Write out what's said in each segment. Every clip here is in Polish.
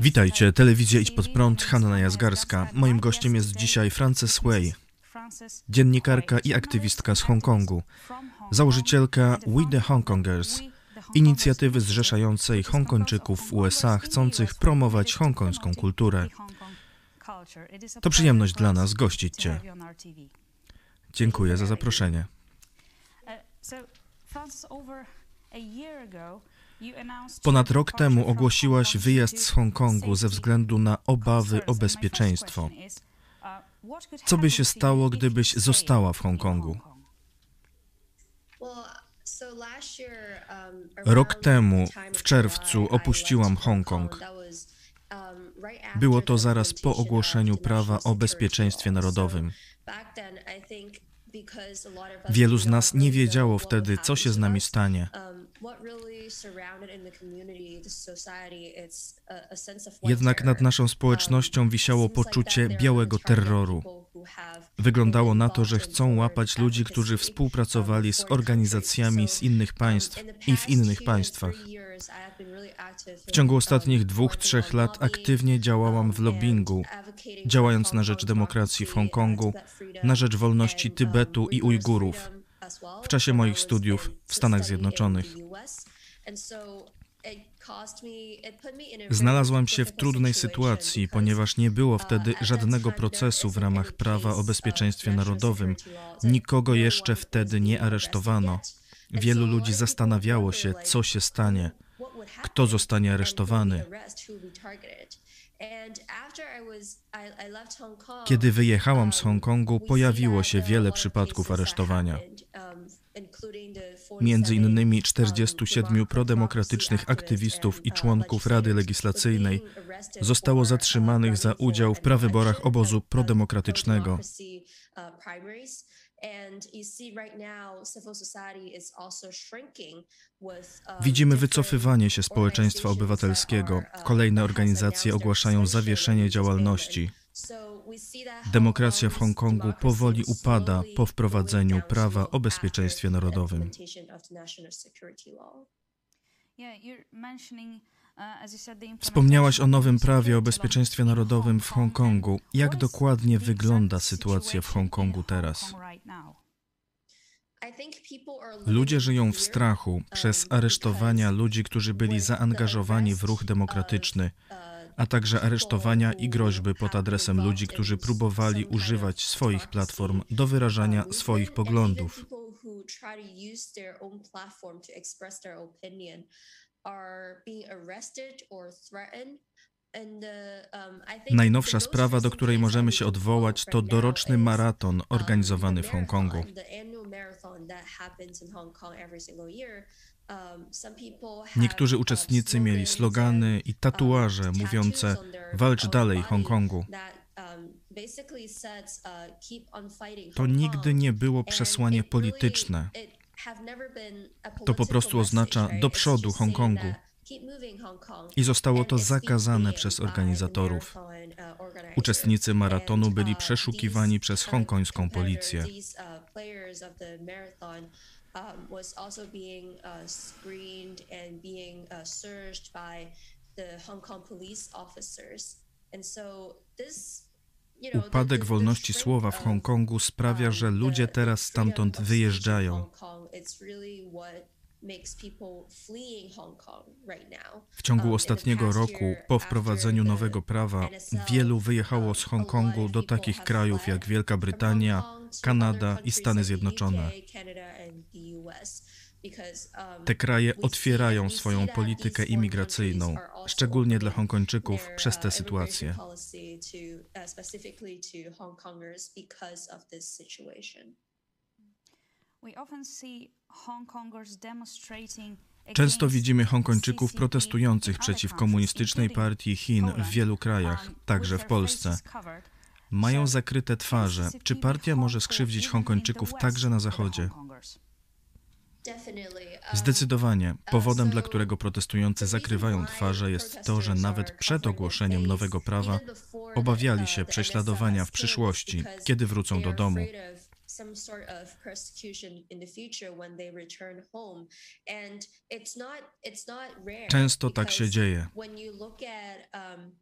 Witajcie, telewizja Idź Pod Prąd, Hanna Jazgarska. Moim gościem jest dzisiaj Frances Hui, dziennikarka i aktywistka z Hongkongu, założycielka We the Hongkongers, inicjatywy zrzeszającej Hongkończyków w USA chcących promować hongkońską kulturę. To przyjemność dla nas gościć Cię. Dziękuję za zaproszenie. Ponad rok temu ogłosiłaś wyjazd z Hongkongu ze względu na obawy o bezpieczeństwo. Co by się stało, gdybyś została w Hongkongu? Rok temu, w czerwcu, opuściłam Hongkong. Było to zaraz po ogłoszeniu prawa o bezpieczeństwie narodowym. Wielu z nas nie wiedziało wtedy, co się z nami stanie. Jednak nad naszą społecznością wisiało poczucie białego terroru. Wyglądało na to, że chcą łapać ludzi, którzy współpracowali z organizacjami z innych państw i w innych państwach. W ciągu ostatnich dwóch, trzech lat aktywnie działałam w lobbingu, działając na rzecz demokracji w Hongkongu, na rzecz wolności Tybetu i Ujgurów w czasie moich studiów w Stanach Zjednoczonych. Znalazłam się w trudnej sytuacji, ponieważ nie było wtedy żadnego procesu w ramach prawa o bezpieczeństwie narodowym. Nikogo jeszcze wtedy nie aresztowano. Wielu ludzi zastanawiało się, co się stanie, kto zostanie aresztowany. Kiedy wyjechałam z Hongkongu, pojawiło się wiele przypadków aresztowania. Między innymi 47 prodemokratycznych aktywistów i członków Rady Legislacyjnej zostało zatrzymanych za udział w prawyborach obozu prodemokratycznego. Widzimy wycofywanie się społeczeństwa obywatelskiego. Kolejne organizacje ogłaszają zawieszenie działalności. Demokracja w Hongkongu powoli upada po wprowadzeniu prawa o bezpieczeństwie narodowym. Wspomniałaś o nowym prawie o bezpieczeństwie narodowym w Hongkongu. Jak dokładnie wygląda sytuacja w Hongkongu teraz? Ludzie żyją w strachu przez aresztowania ludzi, którzy byli zaangażowani w ruch demokratyczny, a także aresztowania i groźby pod adresem ludzi, którzy próbowali używać swoich platform do wyrażania swoich poglądów. Najnowsza sprawa, do której możemy się odwołać, to doroczny maraton organizowany w Hongkongu. Niektórzy uczestnicy mieli slogany i tatuaże mówiące walcz dalej Hongkongu. To nigdy nie było przesłanie polityczne. To po prostu oznacza do przodu Hongkongu. I zostało to zakazane przez organizatorów. Uczestnicy maratonu byli przeszukiwani przez hongkońską policję. Um, uh, uh, the Hong Kong police officers. And so this Upadek wolności słowa w Hongkongu sprawia, że ludzie teraz stamtąd wyjeżdżają. W ciągu ostatniego roku, po wprowadzeniu nowego prawa, wielu wyjechało z Hongkongu do takich krajów jak Wielka Brytania, Kanada i Stany Zjednoczone. Um, Te kraje otwierają swoją politykę imigracyjną, szczególnie dla Hongkończyków, uh, przez tę sytuację. Często widzimy Hongkończyków protestujących przeciw komunistycznej partii Chin w wielu krajach, um, także w Polsce. Mają zakryte twarze. Czy partia może skrzywdzić Hongkończyków także na Zachodzie? Zdecydowanie. Powodem, dla którego protestujący zakrywają twarze, jest to, że nawet przed ogłoszeniem nowego prawa obawiali się prześladowania w przyszłości, kiedy wrócą do domu. Często tak się dzieje. um,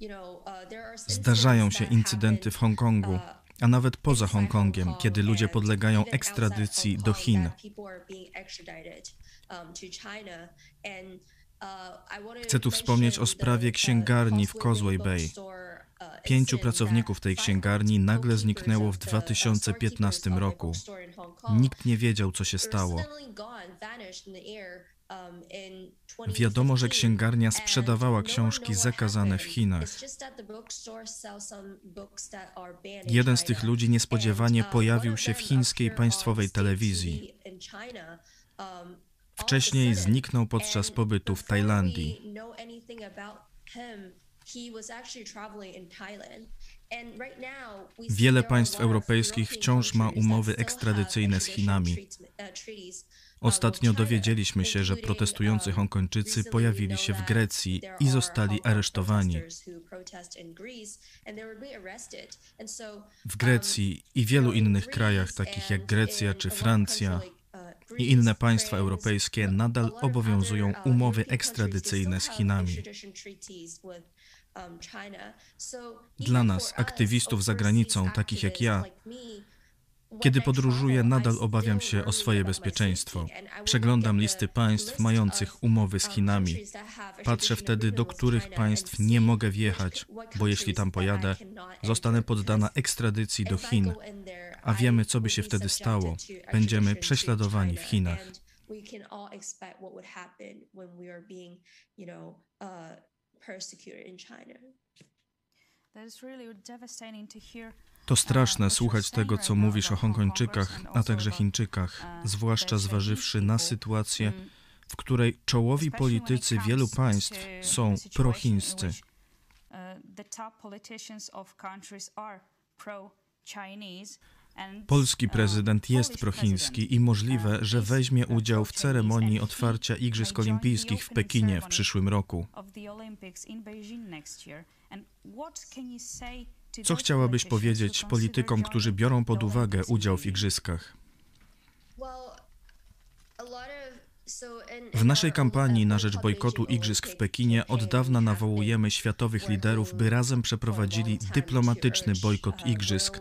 uh, Zdarzają się incydenty w Hongkongu, uh, a nawet poza Hongkongiem, Hong Kong kiedy ludzie podlegają ekstradycji do Chin. Chcę tu wspomnieć o sprawie księgarni w Causeway Bay. Pięciu pracowników tej księgarni nagle zniknęło w the, uh, 2015 storekeepers of the roku. Nikt nie wiedział, co się stało. Um, Wiadomo, że 2015, księgarnia sprzedawała no one książki zakazane w. Chinach. Jeden z tych ludzi niespodziewanie uh, pojawił się w chińskiej państwowej telewizji. Um, Wcześniej zniknął podczas pobytu w Tajlandii. Wiele państw europejskich wciąż ma umowy ekstradycyjne z Chinami. Ostatnio dowiedzieliśmy się, że protestujący Hongkończycy pojawili się w Grecji i zostali aresztowani. W Grecji i wielu innych krajach, takich jak Grecja czy Francja i inne państwa europejskie nadal obowiązują umowy ekstradycyjne z Chinami. Dla nas, aktywistów za granicą, takich jak ja, Kiedy podróżuję, nadal obawiam się o swoje bezpieczeństwo. Przeglądam listy państw mających umowy z Chinami. Patrzę wtedy, do których państw nie mogę wjechać, bo jeśli tam pojadę, zostanę poddana ekstradycji do Chin. A wiemy, co by się wtedy stało. Będziemy prześladowani w Chinach. That is really devastating to hear To straszne słuchać tego, co mówisz o Hongkończykach, a także Chińczykach, zwłaszcza zważywszy na sytuację, w której czołowi politycy wielu państw są prochińscy. Polski prezydent jest prochiński i możliwe, że weźmie udział w ceremonii otwarcia Igrzysk Olimpijskich w Pekinie w przyszłym roku. Of. And Co chciałabyś powiedzieć politykom, którzy biorą pod uwagę udział w? Igrzyskach? W W naszej kampanii na rzecz bojkotu Igrzysk w Pekinie od dawna nawołujemy światowych liderów, by razem przeprowadzili dyplomatyczny bojkot Igrzysk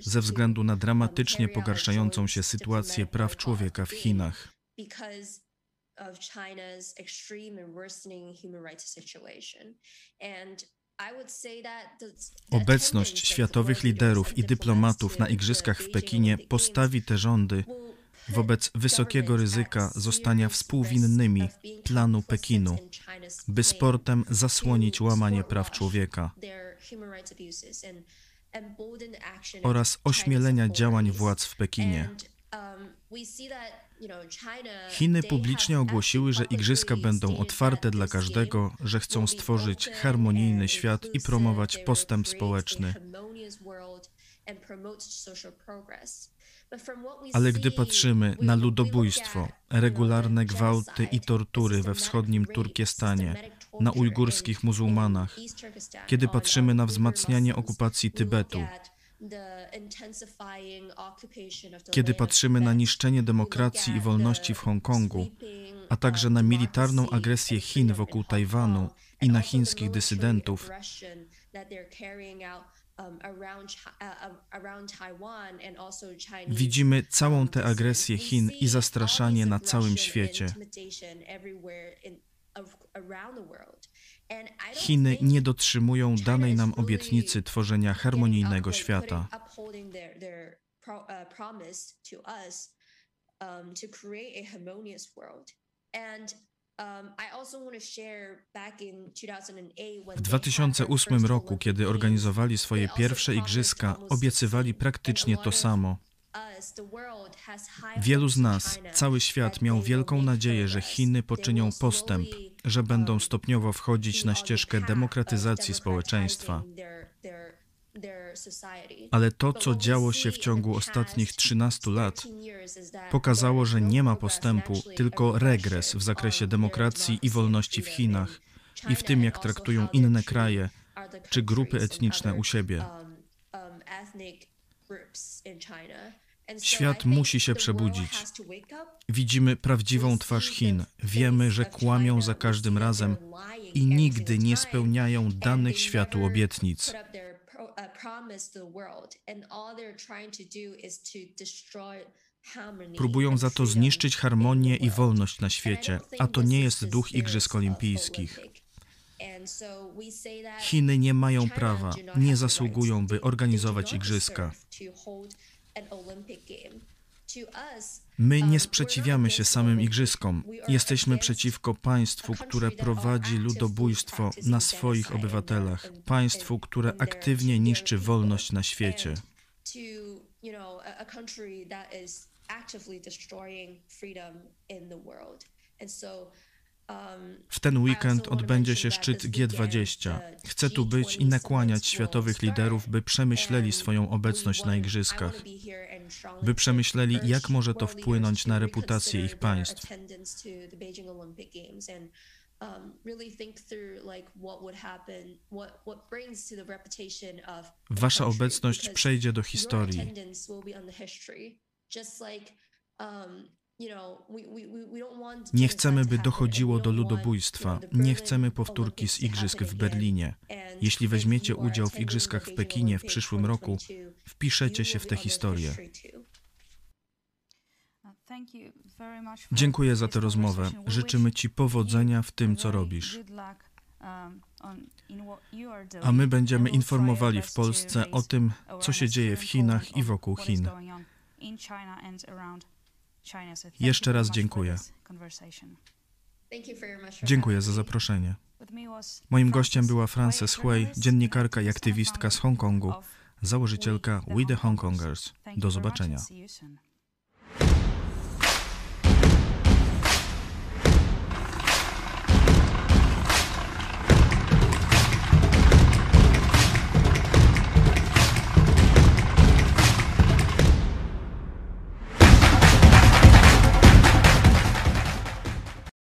ze względu na dramatycznie pogarszającą się sytuację praw człowieka w Chinach. Obecność światowych liderów i dyplomatów na Igrzyskach w Pekinie postawi te rządy wobec wysokiego ryzyka zostania współwinnymi planu Pekinu, by sportem zasłonić łamanie praw człowieka oraz ośmielenia działań władz w Pekinie. Chiny publicznie ogłosiły, że igrzyska będą otwarte dla każdego, że chcą stworzyć harmonijny świat i promować postęp społeczny. Ale gdy patrzymy na ludobójstwo, regularne gwałty i tortury we wschodnim Turkestanie, na ujgurskich muzułmanach, kiedy patrzymy na wzmacnianie okupacji Tybetu, kiedy patrzymy na niszczenie demokracji i wolności w Hongkongu, a także na militarną agresję Chin wokół Tajwanu i na chińskich dysydentów, widzimy całą tę agresję Chin i zastraszanie na całym świecie. Chiny nie dotrzymują danej nam obietnicy tworzenia harmonijnego świata. W 2008 roku, kiedy organizowali swoje pierwsze igrzyska, obiecywali praktycznie to samo. Wielu z nas, cały świat miał wielką nadzieję, że Chiny poczynią postęp, że będą stopniowo wchodzić na ścieżkę demokratyzacji społeczeństwa. Ale to, co działo się w ciągu ostatnich 13 lat, pokazało, że nie ma postępu, tylko regres w zakresie demokracji i wolności w Chinach i w tym, jak traktują inne kraje czy grupy etniczne u siebie. Świat musi się przebudzić. Widzimy prawdziwą twarz Chin. Wiemy, że kłamią za każdym razem i nigdy nie spełniają danych światu obietnic. Próbują za to zniszczyć harmonię i wolność na świecie, a to nie jest duch Igrzysk Olimpijskich. Chiny nie mają prawa, nie zasługują, by organizować igrzyska. My nie sprzeciwiamy się samym igrzyskom. Jesteśmy przeciwko państwu, które prowadzi ludobójstwo na swoich obywatelach, państwu, które aktywnie niszczy wolność na świecie. W ten weekend odbędzie się szczyt G20. Chcę tu być i nakłaniać światowych liderów, by przemyśleli swoją obecność na igrzyskach, by przemyśleli, jak może to wpłynąć na reputację ich państw. Wasza obecność przejdzie do historii. Nie chcemy, by dochodziło do ludobójstwa. Nie chcemy powtórki z igrzysk w Berlinie. Jeśli weźmiecie udział w igrzyskach w Pekinie w przyszłym roku, wpiszecie się w tę historię. Dziękuję za tę rozmowę. Życzymy Ci powodzenia w tym, co robisz. A my będziemy informowali w Polsce o tym, co się dzieje w Chinach i wokół Chin. Jeszcze raz dziękuję. Dziękuję za zaproszenie. Moim gościem była Frances Hui, dziennikarka i aktywistka z Hongkongu, założycielka We the Hongkongers. Do zobaczenia.